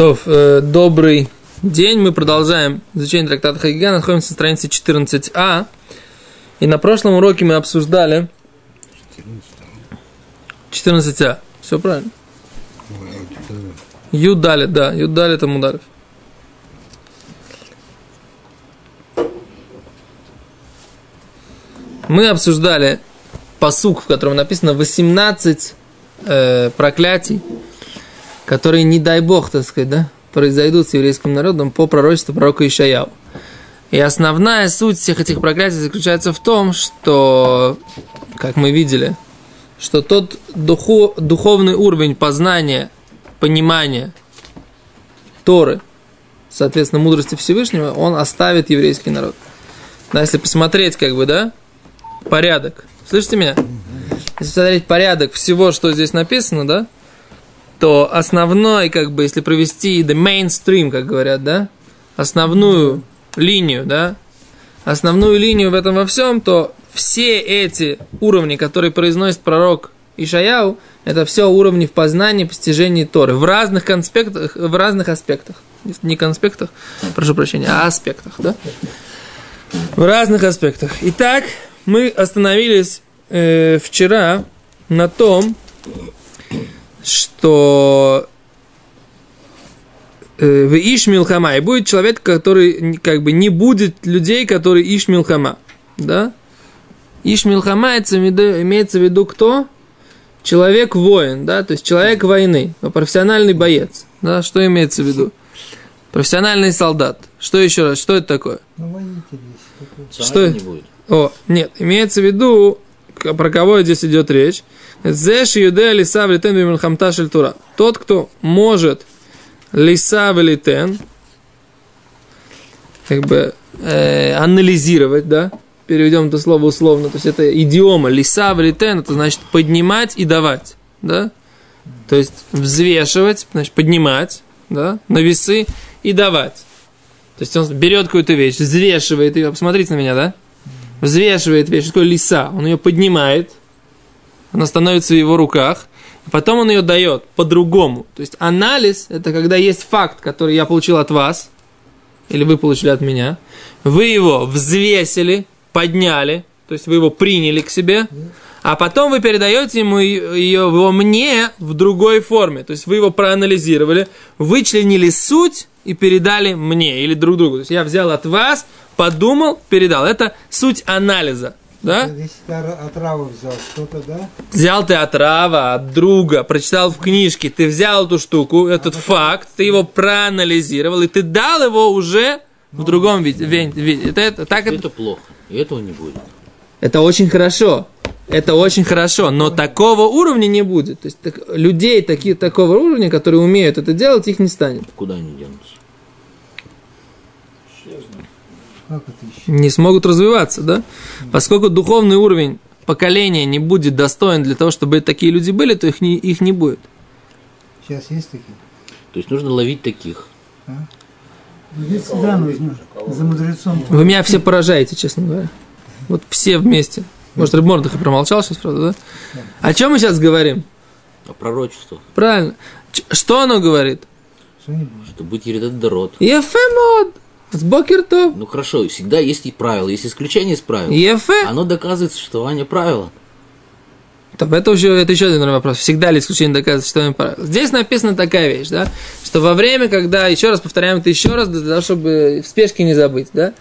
То, э, добрый день. Мы продолжаем изучение трактата Хагига. Находимся на странице 14а. И на прошлом уроке мы обсуждали 14а. Все правильно? Юдали, да. Юдали это Мударев. Мы обсуждали посук, в котором написано 18 э, проклятий, которые, не дай бог, так сказать, да, произойдут с еврейским народом по пророчеству пророка Ишаяу. И основная суть всех этих проклятий заключается в том, что, как мы видели, что тот духу, духовный уровень познания, понимания Торы, соответственно, мудрости Всевышнего, он оставит еврейский народ. Да, если посмотреть, как бы, да, порядок. Слышите меня? Если посмотреть порядок всего, что здесь написано, да, то основной, как бы, если провести the mainstream, как говорят, да, основную линию, да, основную линию в этом во всем, то все эти уровни, которые произносит пророк Ишаяу, это все уровни в познании, постижении Торы. В разных конспектах, в разных аспектах, не конспектах, прошу прощения, а аспектах, да, в разных аспектах. Итак, мы остановились э, вчера на том, что э, в Ишмилхама, и будет человек, который как бы не будет людей, которые Ишмилхама, да? Ишмилхама имеется в виду кто? Человек-воин, да, то есть человек войны, профессиональный боец, да, что имеется в виду? Профессиональный солдат. Что еще раз? Что это такое? Ну, что? Не будет. О, нет, имеется в виду, про кого здесь идет речь. Зеш юде лиса влитен бимельхамта тура. Тот, кто может лиса влитен, как бы э, анализировать, да, переведем это слово условно, то есть это идиома, лиса влитен, это значит поднимать и давать, да, то есть взвешивать, значит поднимать, да, на весы и давать. То есть он берет какую-то вещь, взвешивает ее, посмотрите на меня, да, взвешивает вещь, такое лиса, он ее поднимает, она становится в его руках, и потом он ее дает по-другому. То есть анализ – это когда есть факт, который я получил от вас, или вы получили от меня, вы его взвесили, подняли, то есть вы его приняли к себе, а потом вы передаете ему ее, его мне в другой форме. То есть вы его проанализировали, вычленили суть и передали мне или друг другу. То есть я взял от вас, подумал, передал. Это суть анализа. Да? Если ты отраву взял, что-то, да? Взял ты отрава от друга, прочитал в книжке, ты взял эту штуку, этот а факт, ты его проанализировал, и ты дал его уже ну, в другом виде. виде. Это, это, так это, это плохо, и этого не будет. Это очень хорошо. Это очень хорошо, но такого уровня не будет. То есть так, людей таки, такого уровня, которые умеют это делать, их не станет. Куда они денутся? Не смогут развиваться, да? Поскольку духовный уровень поколения не будет достоин для того, чтобы такие люди были, то их не, их не будет. Сейчас есть такие? То есть нужно ловить таких. А? Всегда нужно за мудрецом. Вы меня все поражаете, честно говоря. Вот все вместе. Может, Рыбмордах и промолчал сейчас, правда, да? О чем мы сейчас говорим? О пророчестве. Правильно. Что оно говорит? Что быть Еридат Дород. Ефемод. С Бокертов. Ну хорошо, всегда есть и правила, есть исключение из правил. Ефе. Оно доказывает существование правила. Так, это уже это еще один вопрос. Всегда ли исключение доказывает существование правил? Здесь написана такая вещь, да, что во время, когда, еще раз повторяем это еще раз, для того, чтобы в спешке не забыть, да,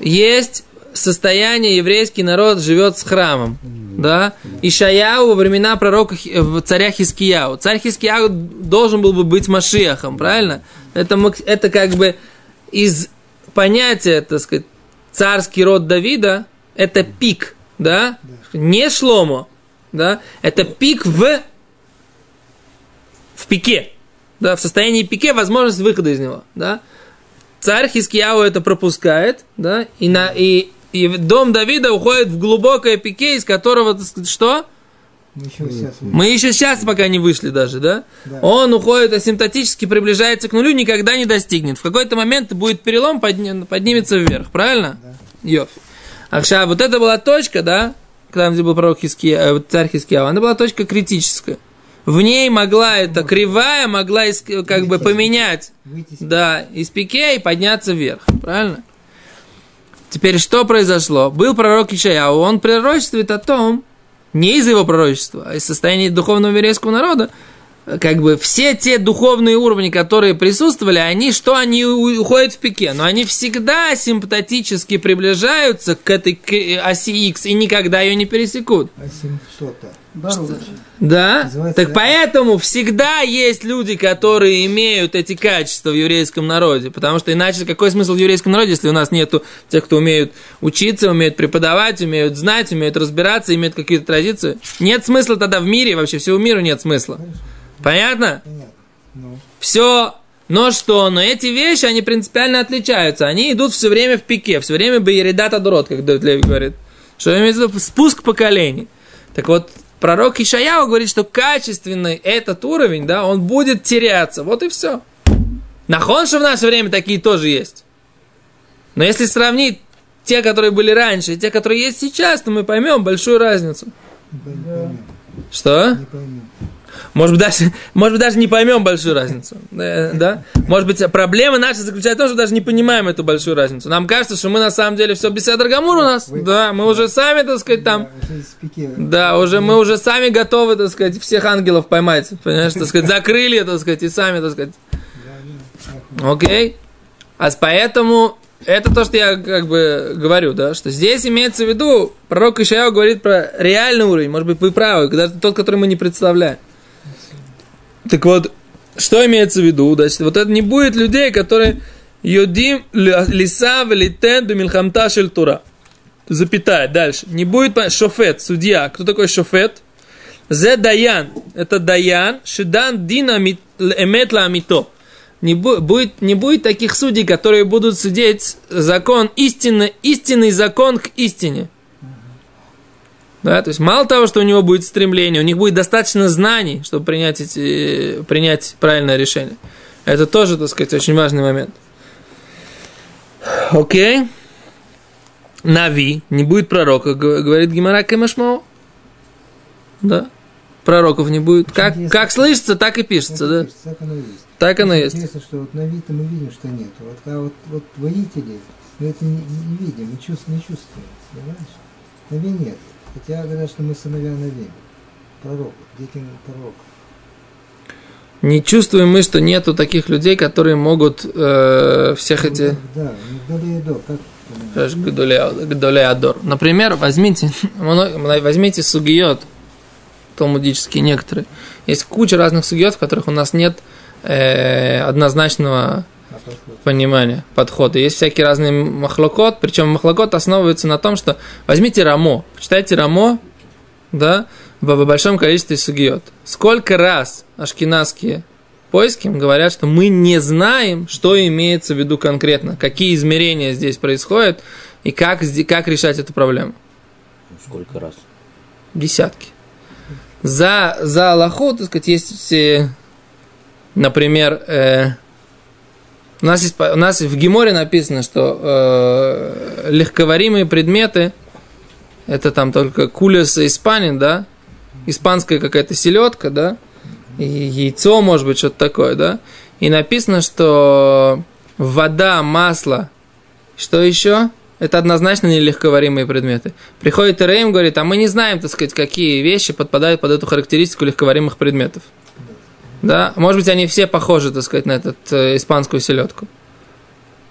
есть состояние, еврейский народ живет с храмом, да, и Шаяу во времена пророка царя Хискияу. Царь Хискияу должен был бы быть Машиахом, правильно? Это, это как бы из понятия, так сказать, царский род Давида, это пик, да? Не шломо, да? Это пик в, в пике, да? В состоянии пике возможность выхода из него, да? Царь Хискияу это пропускает, да? И, на, и, и дом Давида уходит в глубокое пике, из которого, так сказать, что? Мы еще, сейчас, Мы еще сейчас пока не вышли даже, да? да? Он уходит асимптотически, приближается к нулю, никогда не достигнет. В какой-то момент будет перелом, подни, поднимется вверх, правильно? Да. Йоф. Акша, вот это была точка, да, когда где был пророк Хиския, э, царь Хиския, она была точка критическая. В ней могла эта кривая, могла иск- как бы поменять, да, из пике и подняться вверх. Правильно? Теперь что произошло? Был пророк Ишаяу, он пророчествует о том, не из его пророчества, а из состояния духовного еврейского народа, как бы все те духовные уровни, которые присутствовали, они что, они уходят в пике, но они всегда симптотически приближаются к этой к оси X и никогда ее не пересекут. Асимптота. Баруч. Да? Называется, так да? поэтому всегда есть люди, которые имеют эти качества в еврейском народе. Потому что иначе какой смысл в еврейском народе, если у нас нету тех, кто умеют учиться, умеют преподавать, умеют знать, умеют разбираться, имеют какие-то традиции? Нет смысла тогда в мире, вообще всего миру нет смысла. Понятно? Понятно. Ну, Все. Но что? Но эти вещи, они принципиально отличаются. Они идут все время в пике, все время Баеридат Адрот, как Давид говорит. Что имеется в виду? Спуск поколений. Так вот, пророк Ишаяу говорит, что качественный этот уровень, да, он будет теряться. Вот и все. Нахон, что в наше время такие тоже есть. Но если сравнить те, которые были раньше, и те, которые есть сейчас, то мы поймем большую разницу. не поймем. Что? Не поймем. Может быть, даже, может быть, даже не поймем большую разницу. Да? да? Может быть, проблема наша заключается в том, что даже не понимаем эту большую разницу. Нам кажется, что мы на самом деле все беседа Гамур у нас. Вы- Да, мы уже сами, так сказать, там. Да, уже уже мы уже сами готовы, так сказать, всех ангелов поймать. Понимаешь, так сказать, закрыли, так сказать, и сами, так сказать. Окей? А с- поэтому это то, что я как бы говорю, да, что здесь имеется в виду, пророк Ишаяу говорит про реальный уровень, может быть, вы правы, даже тот, который мы не представляем. Так вот, что имеется в виду? Значит, вот это не будет людей, которые йодим лиса велитен до милхамта шель тура. Запятая, дальше. Не будет шофет, судья. Кто такой шофет? Зе даян. Это даян. Шидан дина мит- эмет ла амито. Не, бу- будет, не будет таких судей, которые будут судить закон истинно, истинный закон к истине. Да, то есть мало того, что у него будет стремление, у них будет достаточно знаний, чтобы принять, эти, принять правильное решение. Это тоже, так сказать, очень важный момент. Окей. Нави, не будет пророка, говорит Гимара Кемашмо. Да. Пророков не будет. Как, как слышится, так и пишется, да? Так оно и есть. Так оно и есть. Интересно, что вот на вид мы видим, что нет. Вот, а вот, вот воители, мы это не, не видим, не чувствуем, не чувствуем. Понимаешь? Нави нет. Хотя говорят, что мы сыновья Нави. Пророк, дети пророка. Не чувствуем мы, что нету таких людей, которые могут э, всех эти... Да, Мигдалей и Дор, как понимаешь? Гдоле Гдоле Адор. Например, возьмите, возьмите сугиот, талмудические некоторые. Есть куча разных сугиот, в которых у нас нет э, однозначного Подход. понимания, подхода. Есть всякие разные махлокот, причем махлокот основывается на том, что возьмите рамо, почитайте рамо, да, в, большом количестве сугиот. Сколько раз ашкенадские поиски говорят, что мы не знаем, что имеется в виду конкретно, какие измерения здесь происходят и как, как решать эту проблему. Сколько раз? Десятки. За, за Аллаху, так сказать, есть, например, э, у, нас есть, у нас в Геморе написано, что э, легковаримые предметы, это там только кулес испанин, да, испанская какая-то селедка, да, и яйцо, может быть, что-то такое, да, и написано, что вода, масло, что еще? Это однозначно не легковаримые предметы. Приходит Рейм, говорит, а мы не знаем, так сказать, какие вещи подпадают под эту характеристику легковаримых предметов. Да, может быть, они все похожи, так сказать, на эту испанскую селедку.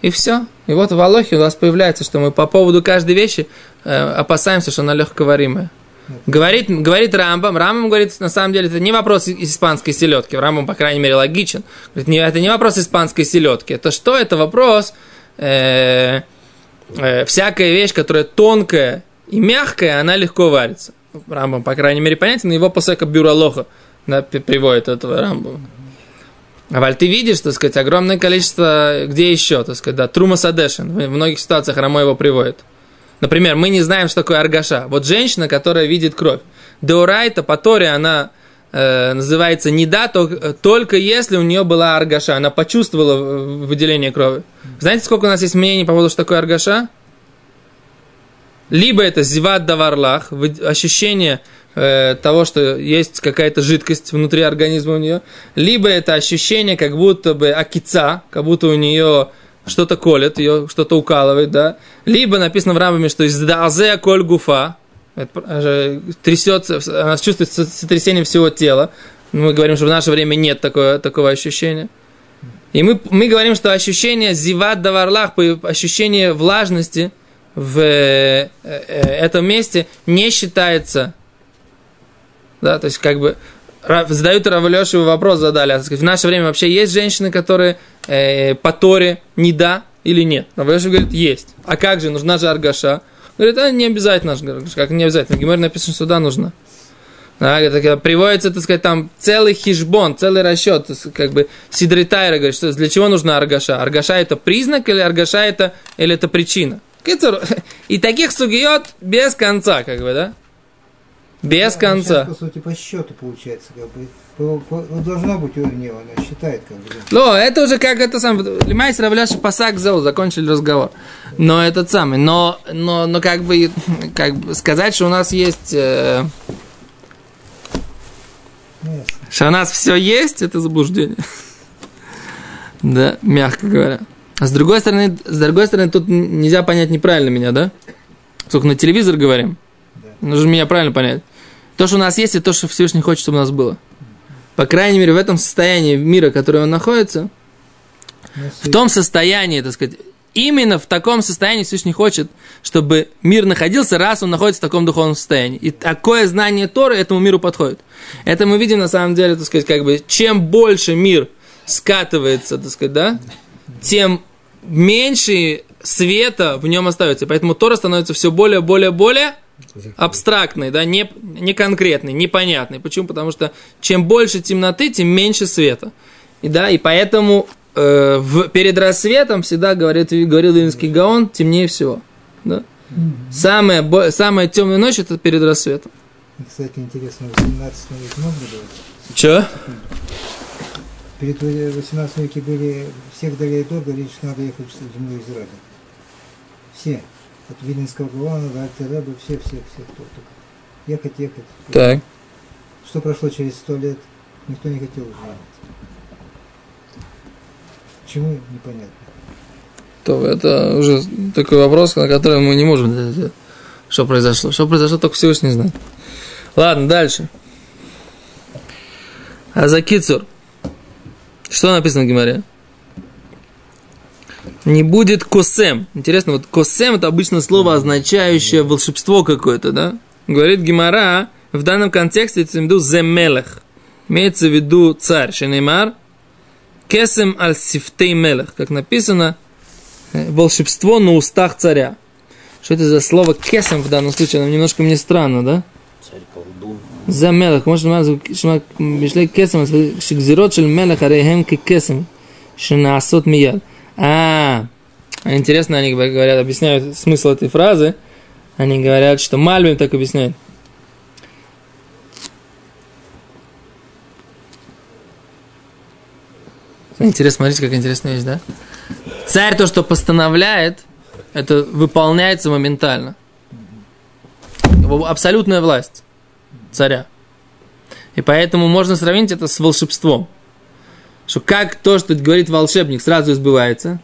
И все. И вот в Алохе у нас появляется, что мы по поводу каждой вещи э, опасаемся, что она легковаримая. Говорит, говорит Рамбам, Рамбам говорит, на самом деле, это не вопрос испанской селедки. Рамбам, по крайней мере, логичен. Говорит, не, это не вопрос испанской селедки. Это что? Это вопрос э, э, всякая вещь, которая тонкая и мягкая, она легко варится. Рамбам, по крайней мере, понятен, его посека бюролоха да, приводит этого Рамбама. А ты видишь, так сказать, огромное количество, где еще, так сказать, да, Трума Садешин, в многих ситуациях Рамо его приводит. Например, мы не знаем, что такое аргаша. Вот женщина, которая видит кровь. Деорайта, по Торе, она э, называется не да, то- только если у нее была аргаша. Она почувствовала выделение крови. Знаете, сколько у нас есть мнений по поводу, что такое аргаша? Либо это зиват даварлах, ощущение э, того, что есть какая-то жидкость внутри организма у нее, либо это ощущение, как будто бы акица, как будто у нее что-то колет, ее что-то укалывает, да, либо написано в Рамбаме, что из дазе коль гуфа, э, трясется, она чувствует сотрясение всего тела. Мы говорим, что в наше время нет такого, такого ощущения. И мы, мы говорим, что ощущение зиват даварлах, ощущение влажности в э, э, этом месте не считается. Да, то есть как бы задают Равлешеву вопрос, задали. А, в наше время вообще есть женщины, которые э, по Торе не да или нет? Равлешев говорит, есть. А как же, нужна же аргаша? Говорит, а не обязательно, как не обязательно. В Гимаре написано, что да, нужно. Да, это, приводится, так сказать, там целый хижбон, целый расчет, как бы Сидритайра говорит, что для чего нужна аргаша? Аргаша это признак или аргаша это, или это причина? И таких сугиот без конца, как бы, да? Без да, конца. Сейчас, по сути, по счету получается, как бы. По, по, ну, должно быть у нее, она считает, как бы. Но это уже как это сам. Лимайс Равляш Пасак зал, закончили разговор. Но этот самый. Но, но, но как бы, как бы сказать, что у нас есть. Э, что у нас все есть, это заблуждение. да, мягко говоря. А с другой стороны, с другой стороны, тут нельзя понять неправильно меня, да? Только на телевизор говорим. Нужно меня правильно понять. То, что у нас есть, и то, что Всевышний хочет, чтобы у нас было. По крайней мере, в этом состоянии мира, в котором он находится, в том состоянии, так сказать, именно в таком состоянии Всевышний хочет, чтобы мир находился, раз он находится в таком духовном состоянии. И такое знание Торы этому миру подходит. Это мы видим, на самом деле, так сказать, как бы, чем больше мир скатывается, так сказать, да, тем меньше света в нем остается. Поэтому Тора становится все более, более, более абстрактный, да, не, не конкретный, непонятный. Почему? Потому что чем больше темноты, тем меньше света. И, да, и поэтому э, в, перед рассветом всегда говорит, говорил Вильнинский Гаон, темнее всего. Да? Самая, самая темная ночь это перед рассветом. Кстати, интересно, в 18 веке много было? Че? Перед 18 веке были всех далее до, говорили, что надо ехать в землю Израиля. Все от Виленского Гавана до Альтереба, все, все, все, кто только. Ехать, ехать. Так. Что прошло через сто лет, никто не хотел узнать. Почему, непонятно. То это уже такой вопрос, на который мы не можем что произошло. Что произошло, только Всевышний знает. Ладно, дальше. А за Кицур. Что написано в Гимаре? Не будет косем. Интересно, вот косем это обычно слово, означающее волшебство какое-то, да? Говорит Гимара, в данном контексте это в виду земелех. Имеется в виду царь, шенеймар, кесем аль сифтей мелех, как написано, э, волшебство на устах царя. Что это за слово кесем в данном случае? Оно немножко мне странно, да? Царь колдун. За мелех. Может, мишлей кесем, шигзирот шель мелех арейхем кесем, шенаасот мияд. А, интересно, они говорят, объясняют смысл этой фразы. Они говорят, что Мальбим так объясняет. Интересно, смотрите, как интересная вещь, да? Царь то, что постановляет, это выполняется моментально. Абсолютная власть царя. И поэтому можно сравнить это с волшебством что как то, что говорит волшебник, сразу избывается,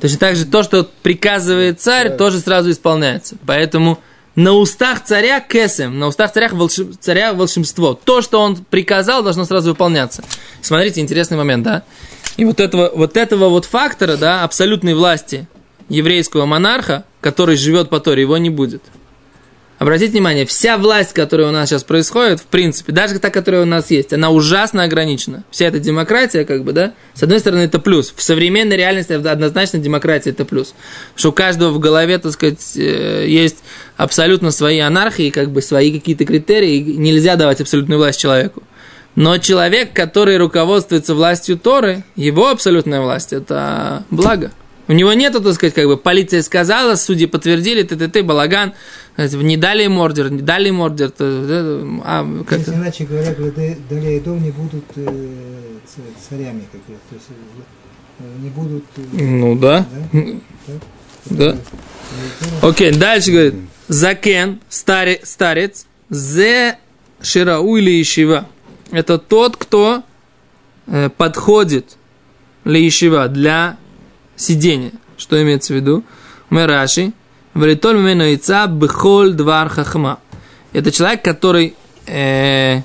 точно так же то, что приказывает царь, тоже сразу исполняется. Поэтому на устах царя кесем, на устах царя, волшеб, царя волшебство. То, что он приказал, должно сразу выполняться. Смотрите, интересный момент, да? И вот этого, вот этого вот фактора, да, абсолютной власти еврейского монарха, который живет по Торе, его не будет. Обратите внимание, вся власть, которая у нас сейчас происходит, в принципе, даже та, которая у нас есть, она ужасно ограничена. Вся эта демократия, как бы, да, с одной стороны, это плюс. В современной реальности однозначно демократия это плюс. Что у каждого в голове, так сказать, э, есть абсолютно свои анархии, как бы свои какие-то критерии, и нельзя давать абсолютную власть человеку. Но человек, который руководствуется властью Торы, его абсолютная власть – это благо. У него нет, так сказать, как бы полиция сказала, судьи подтвердили, т-т-т, балаган, не дали им ордер, не дали им ордер. А, как Если иначе говоря, далее дом не будут э, царями, как то есть э, не будут... Э, ну да. Да. да. Окей, дальше говорит, закен, старе, старец, зе ширау или ишива. Это тот, кто подходит для ишива, для сидения. Что имеется в виду? Мераши. Валитоль мену яйца бхоль двар хахма. Это человек, который, э,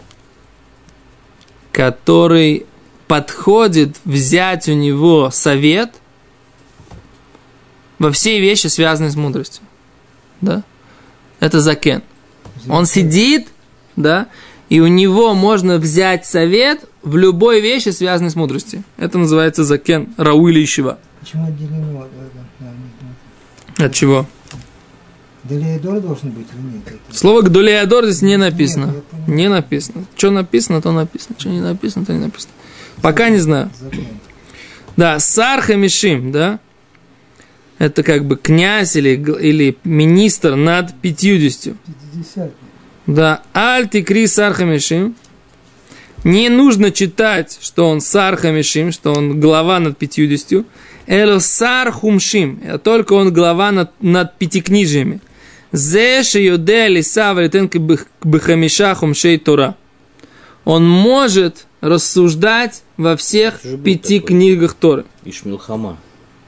который подходит взять у него совет во все вещи, связанные с мудростью. Да? Это закен. Он сидит, да, и у него можно взять совет в любой вещи, связанной с мудростью. Это называется закен Рауили Ищева. Почему отделено? от- от- от- чего? Делеидор должен быть или нет? Это- Слово Гдулеядор здесь не написано. Нет. Не написано. Что написано, то написано. Что не написано, то не написано. Пока не знаю. Закон. Да, Сарха Мишим, да? Это как бы князь или, или министр над 50. Пятидесятый. Да, Альти Кри Сарха Мишим. Не нужно читать, что он Сарха Мишим, что он глава над 50. Эло Сар Хумшим. а Только он глава над, над пятикнижиями. Зе шиюде лиса валитенки бхамиша хумшей Тора. Он может рассуждать во всех пяти такой. книгах Торы. Ишмилхама.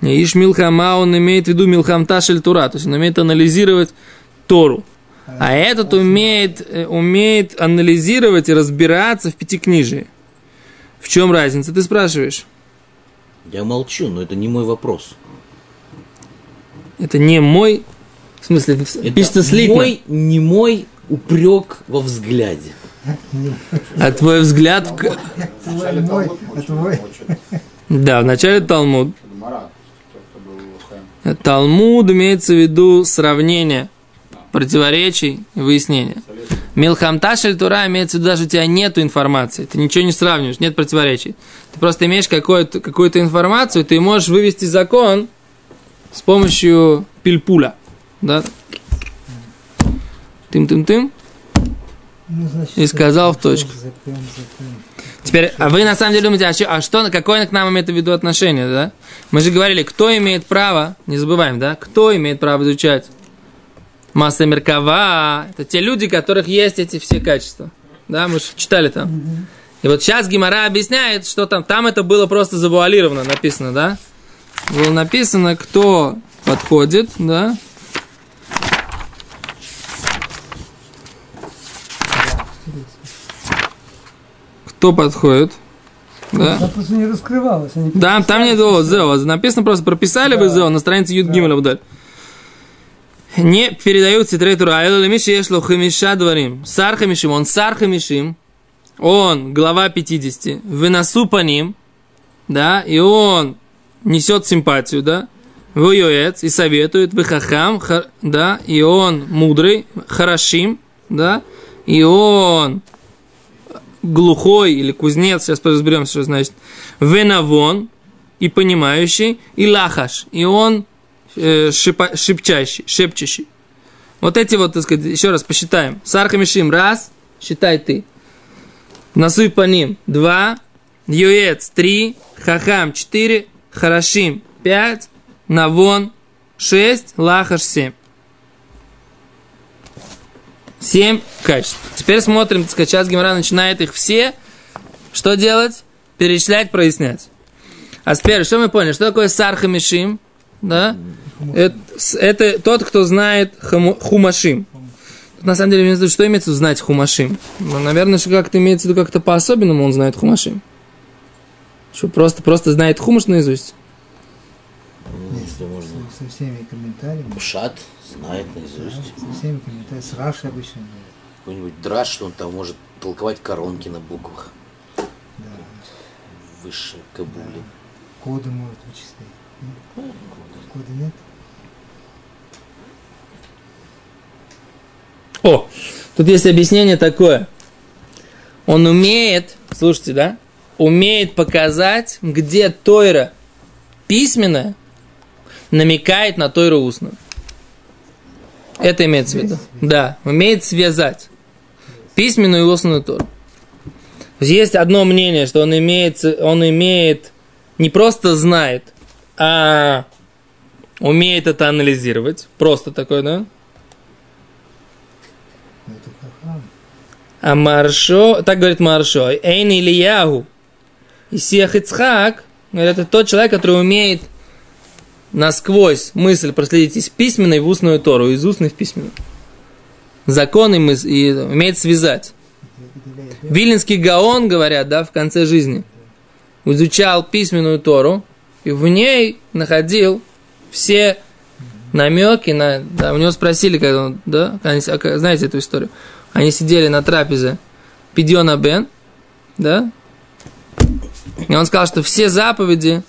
Не, Иш Милхама, он имеет в виду Милхамта Шель Тура, то есть он умеет анализировать Тору. А этот умеет, э, умеет анализировать и разбираться в пятикнижии. В чем разница, ты спрашиваешь? Я молчу, но это не мой вопрос. Это не мой, в смысле, Это пишется слитно. мой, не мой упрек во взгляде. А твой взгляд... в к- Твой, мой, а твой. Да, в начале Талмуд. Талмуд имеется в виду сравнение противоречий и выяснения. Милхамта шель Тура имеется в виду, даже у тебя нету информации, ты ничего не сравниваешь, нет противоречий. Ты просто имеешь какую-то, какую-то информацию, ты можешь вывести закон с помощью пильпуля. Да? Тым-тым-тым. Ну, значит, И сказал в точку. Закон, закон. Теперь, а вы на самом деле думаете, а, чё- а что, какое к нам имеет в виду отношение, да? Мы же говорили, кто имеет право, не забываем, да? Кто имеет право изучать? Масса Меркава, это те люди, у которых есть эти все качества. Да, мы же читали там. И вот сейчас Гимара объясняет, что там, там это было просто завуалировано написано, да? Было написано, кто подходит, да? Кто подходит, да? Она просто не раскрывалась. Они Да, там нет о, зео. Написано просто, прописали вы зео на странице Юд Гимеля вдаль. Не передают ситрей Тура. Айло лемиши ешло хамиша дворим. Сар хамишим. Он сар хамишим. Он глава 50. Выносу по ним. Да, и он несет симпатию, да. Воюет и советует. Вихахам. ха- Да, и он мудрый. Хорошим. Да, и он глухой или кузнец, сейчас разберемся, что значит, венавон, и понимающий, и лахаш, и он шипа- шепчащий, шепчущий. Вот эти вот, так сказать, еще раз посчитаем. Сархамишим, раз, считай ты. Насуй по ним, два, юец, три, хахам, четыре, харашим, пять, навон, шесть, лахаш, семь. Семь качеств. Теперь смотрим, так сказать, сейчас Гимара начинает их все. Что делать? Перечислять, прояснять. А теперь, что мы поняли? Что такое сарха мишим? Да? Это, это тот, кто знает хумашим. Тут, на самом деле, имеется в виду, что имеется в виду знать хумашим? Ну, наверное, что как-то имеется в виду как-то по-особенному он знает хумашим. Что просто, просто знает хумаш наизусть. Ну, что можно? Со, со всеми комментариями. Шат знает да, наизусть. со всеми комментариями. С Рашей обычно говорят. Какой-нибудь драж, что он там может толковать коронки на буквах. Да. Высшей кабуле. Коды может вычислять. Коды нет? О, тут есть объяснение такое. Он умеет, слушайте, да, умеет показать, где Тойра письменная намекает на Тойру устную. Это имеется в виду. Да, умеет связать письменную и устную Тору. То есть Есть одно мнение, что он имеет, он имеет, не просто знает, а умеет это анализировать. Просто такое, да? А Маршо, так говорит Маршо, Эйн Ильягу, и Сиах Ицхак, это тот человек, который умеет насквозь мысль проследить из письменной в устную Тору, из устной в письменную. Законы мыс- и умеет связать. Виленский Гаон, говорят, да, в конце жизни, изучал письменную Тору, и в ней находил все намеки на... Да, у него спросили, когда он, да, они- а, знаете эту историю? Они сидели на трапезе Пидьона Бен, да, и он сказал, что все заповеди,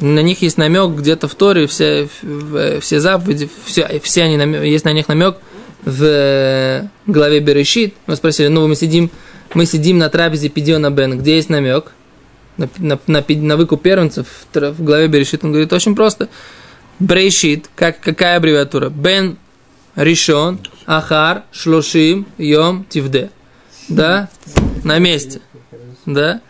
на них есть намек где-то в Торе, все, в- все заповеди, все, все они, намё- есть на них намек в э, главе Берешит. Мы спросили, ну, мы сидим, мы сидим на трапезе Пидиона Бен, где есть намек? На, на, на, на выкуп первенцев в, главе Берешит. Он говорит, очень просто. Брейшит, как, какая аббревиатура? Бен Ришон, Ахар, Шлошим, Йом, Тивде. Да? На месте. Да?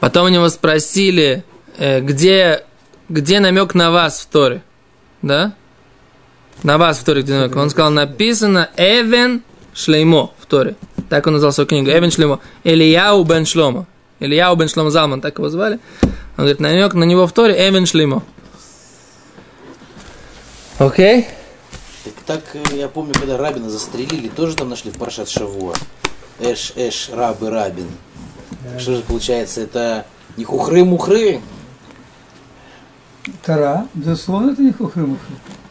Потом у него спросили, э, где, где намек на вас в Торе? Да? На вас в Торе где намек? Он сказал, написано Эвен Шлеймо в Торе. Так он назвал свою книгу. Эвен Шлеймо. Ильяу бен Шлома. Ильяу бен Шлома Залман, так его звали. Он говорит, намек на него в Торе Эвен Шлеймо. Окей? Так, так, э, я помню, когда Рабина застрелили, тоже там нашли в Паршат Шавуа. Эш, Эш, Раб и Рабин. Что же получается, это не хухры-мухры? Тара, безусловно, это не хухры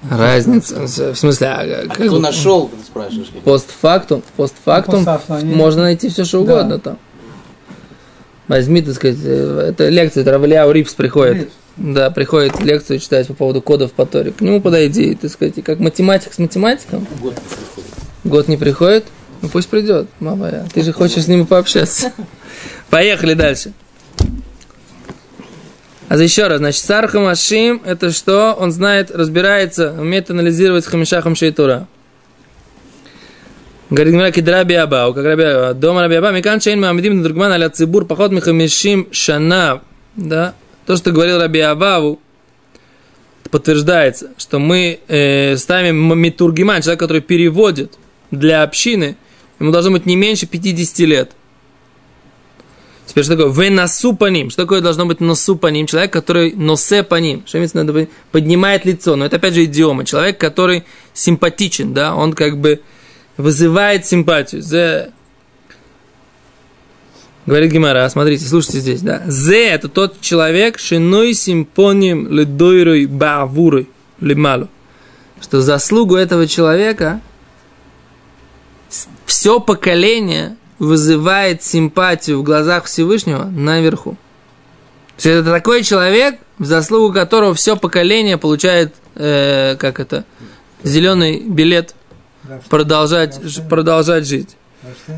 Разница. В смысле, а, А как кто бы- нашел, ты спрашиваешь? постфактум, постфактум Постфактум, они- можно найти все, что Да. угодно там. Возьми, так сказать, э, это лекция, это Равлиау Рипс приходит. Да, приходит лекцию читать по поводу кодов по Торе. К нему подойди, так сказать, и как математик с математиком. Год не приходит. Год не приходит, ну пусть придет, мама я. Ты же хочешь с ним пообщаться. Поехали дальше. А за еще раз, значит, Сар Хамашим – это что? Он знает, разбирается, умеет анализировать Хамишахам Шейтура. Говорит Гмара Кидраби Абау, как Раби Аба. Дома Раби Аба, Микан Шейн Мамедим Надургман Аля Цибур, поход Михамишим Шана. Да? То, что говорил Раби Абаву, подтверждается, что мы э, ставим Митургиман, человек, который переводит для общины, ему должно быть не меньше 50 лет. Теперь что такое? Вы носу по ним. Что такое должно быть носу по ним? Человек, который носе по ним. Что имеется виду? Поднимает лицо. Но это опять же идиома. Человек, который симпатичен, да, он как бы вызывает симпатию. Зе... Говорит Гимара, смотрите, слушайте здесь, да. Зе это тот человек, шиной симпонием ледойрой бавурой лималу. Что заслугу этого человека все поколение вызывает симпатию в глазах Всевышнего наверху. То есть это такой человек, в заслугу которого все поколение получает, э, как это, зеленый билет продолжать, продолжать жить.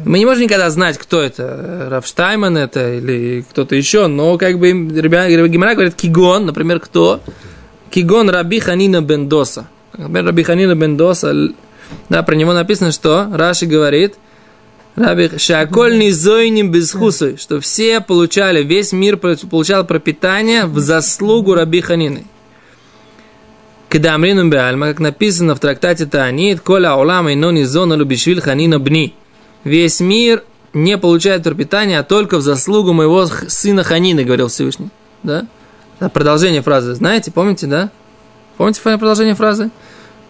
Мы не можем никогда знать, кто это, э, Рафштайман это или кто-то еще, но как бы ребята, Гимара говорит Кигон, например, кто? Кигон Раби Ханина Бендоса. Например, Раби Ханина Бендоса, да, про него написано, что Раши говорит, Раби Шаколь низойним безхусой, что все получали, весь мир получал пропитание в заслугу Раби Ханины. Кедамрину Беальма, как написано в трактате Таанит, Коля Олама и Нони Зона Любишвиль Ханина Бни. Весь мир не получает пропитание, а только в заслугу моего сына Ханины, говорил Всевышний. Да? Это продолжение фразы. Знаете, помните, да? Помните продолжение фразы?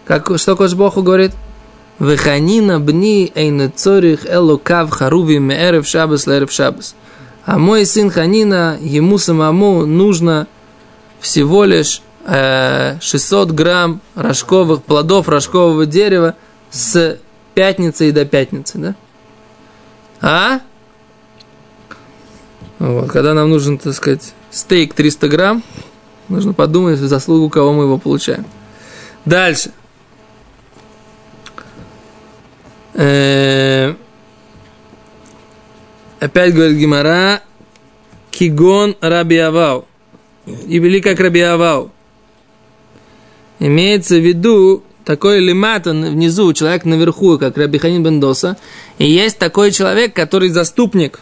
Как, что Кош Боху говорит? Веханина бни эйне цорих элокав харуви меэрев шабас лэрев шабас. А мой сын Ханина, ему самому нужно всего лишь 600 грамм рожковых, плодов рожкового дерева с пятницы и до пятницы, да? А? Вот, когда нам нужен, так сказать, стейк 300 грамм, нужно подумать в заслугу, кого мы его получаем. Дальше. Э, Опять говорит Гимара, Кигон Рабиавау. Или как Рабиавау. Имеется в виду такой лимат, внизу, человек наверху, как Рабиханин Бендоса. И есть такой человек, который заступник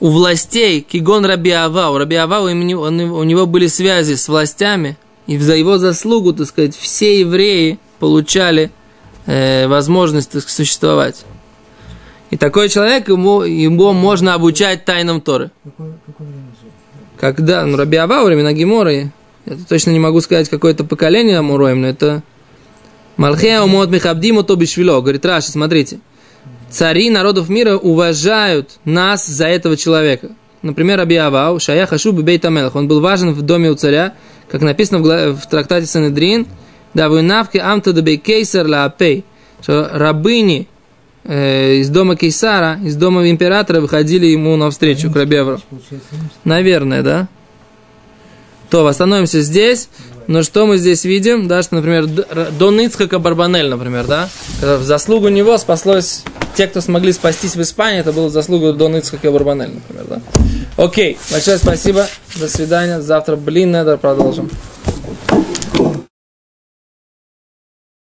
у властей, Кигон Рабиавау. Рабиавау, у него были связи с властями, и за его заслугу, так сказать, все евреи получали э, возможность так, существовать. И такой человек, ему, ему можно обучать тайнам Торы. Время жил? Когда, ну, Раби Ава, времена Геморы, я точно не могу сказать, какое-то поколение Амуроем, но это Малхея умот михабдиму то бишвило. Говорит Раши, смотрите. Цари народов мира уважают нас за этого человека. Например, Раби Авау, Шая Хашуб Бейт Амелах. Он был важен в доме у царя, как написано в, в трактате Санедрин, да вы навки амта дебей кейсар ла апей, что рабыни э, из дома кейсара, из дома императора выходили ему навстречу к римский. Наверное, да? То, остановимся здесь. Но что мы здесь видим? Да, что, например, Дон Ицхака Барбанель, например, да? В заслугу него спаслось те, кто смогли спастись в Испании, это было заслуга Дон Ицхака Барбанель, например, да? Окей, большое спасибо. До свидания. Завтра, блин, надо продолжим.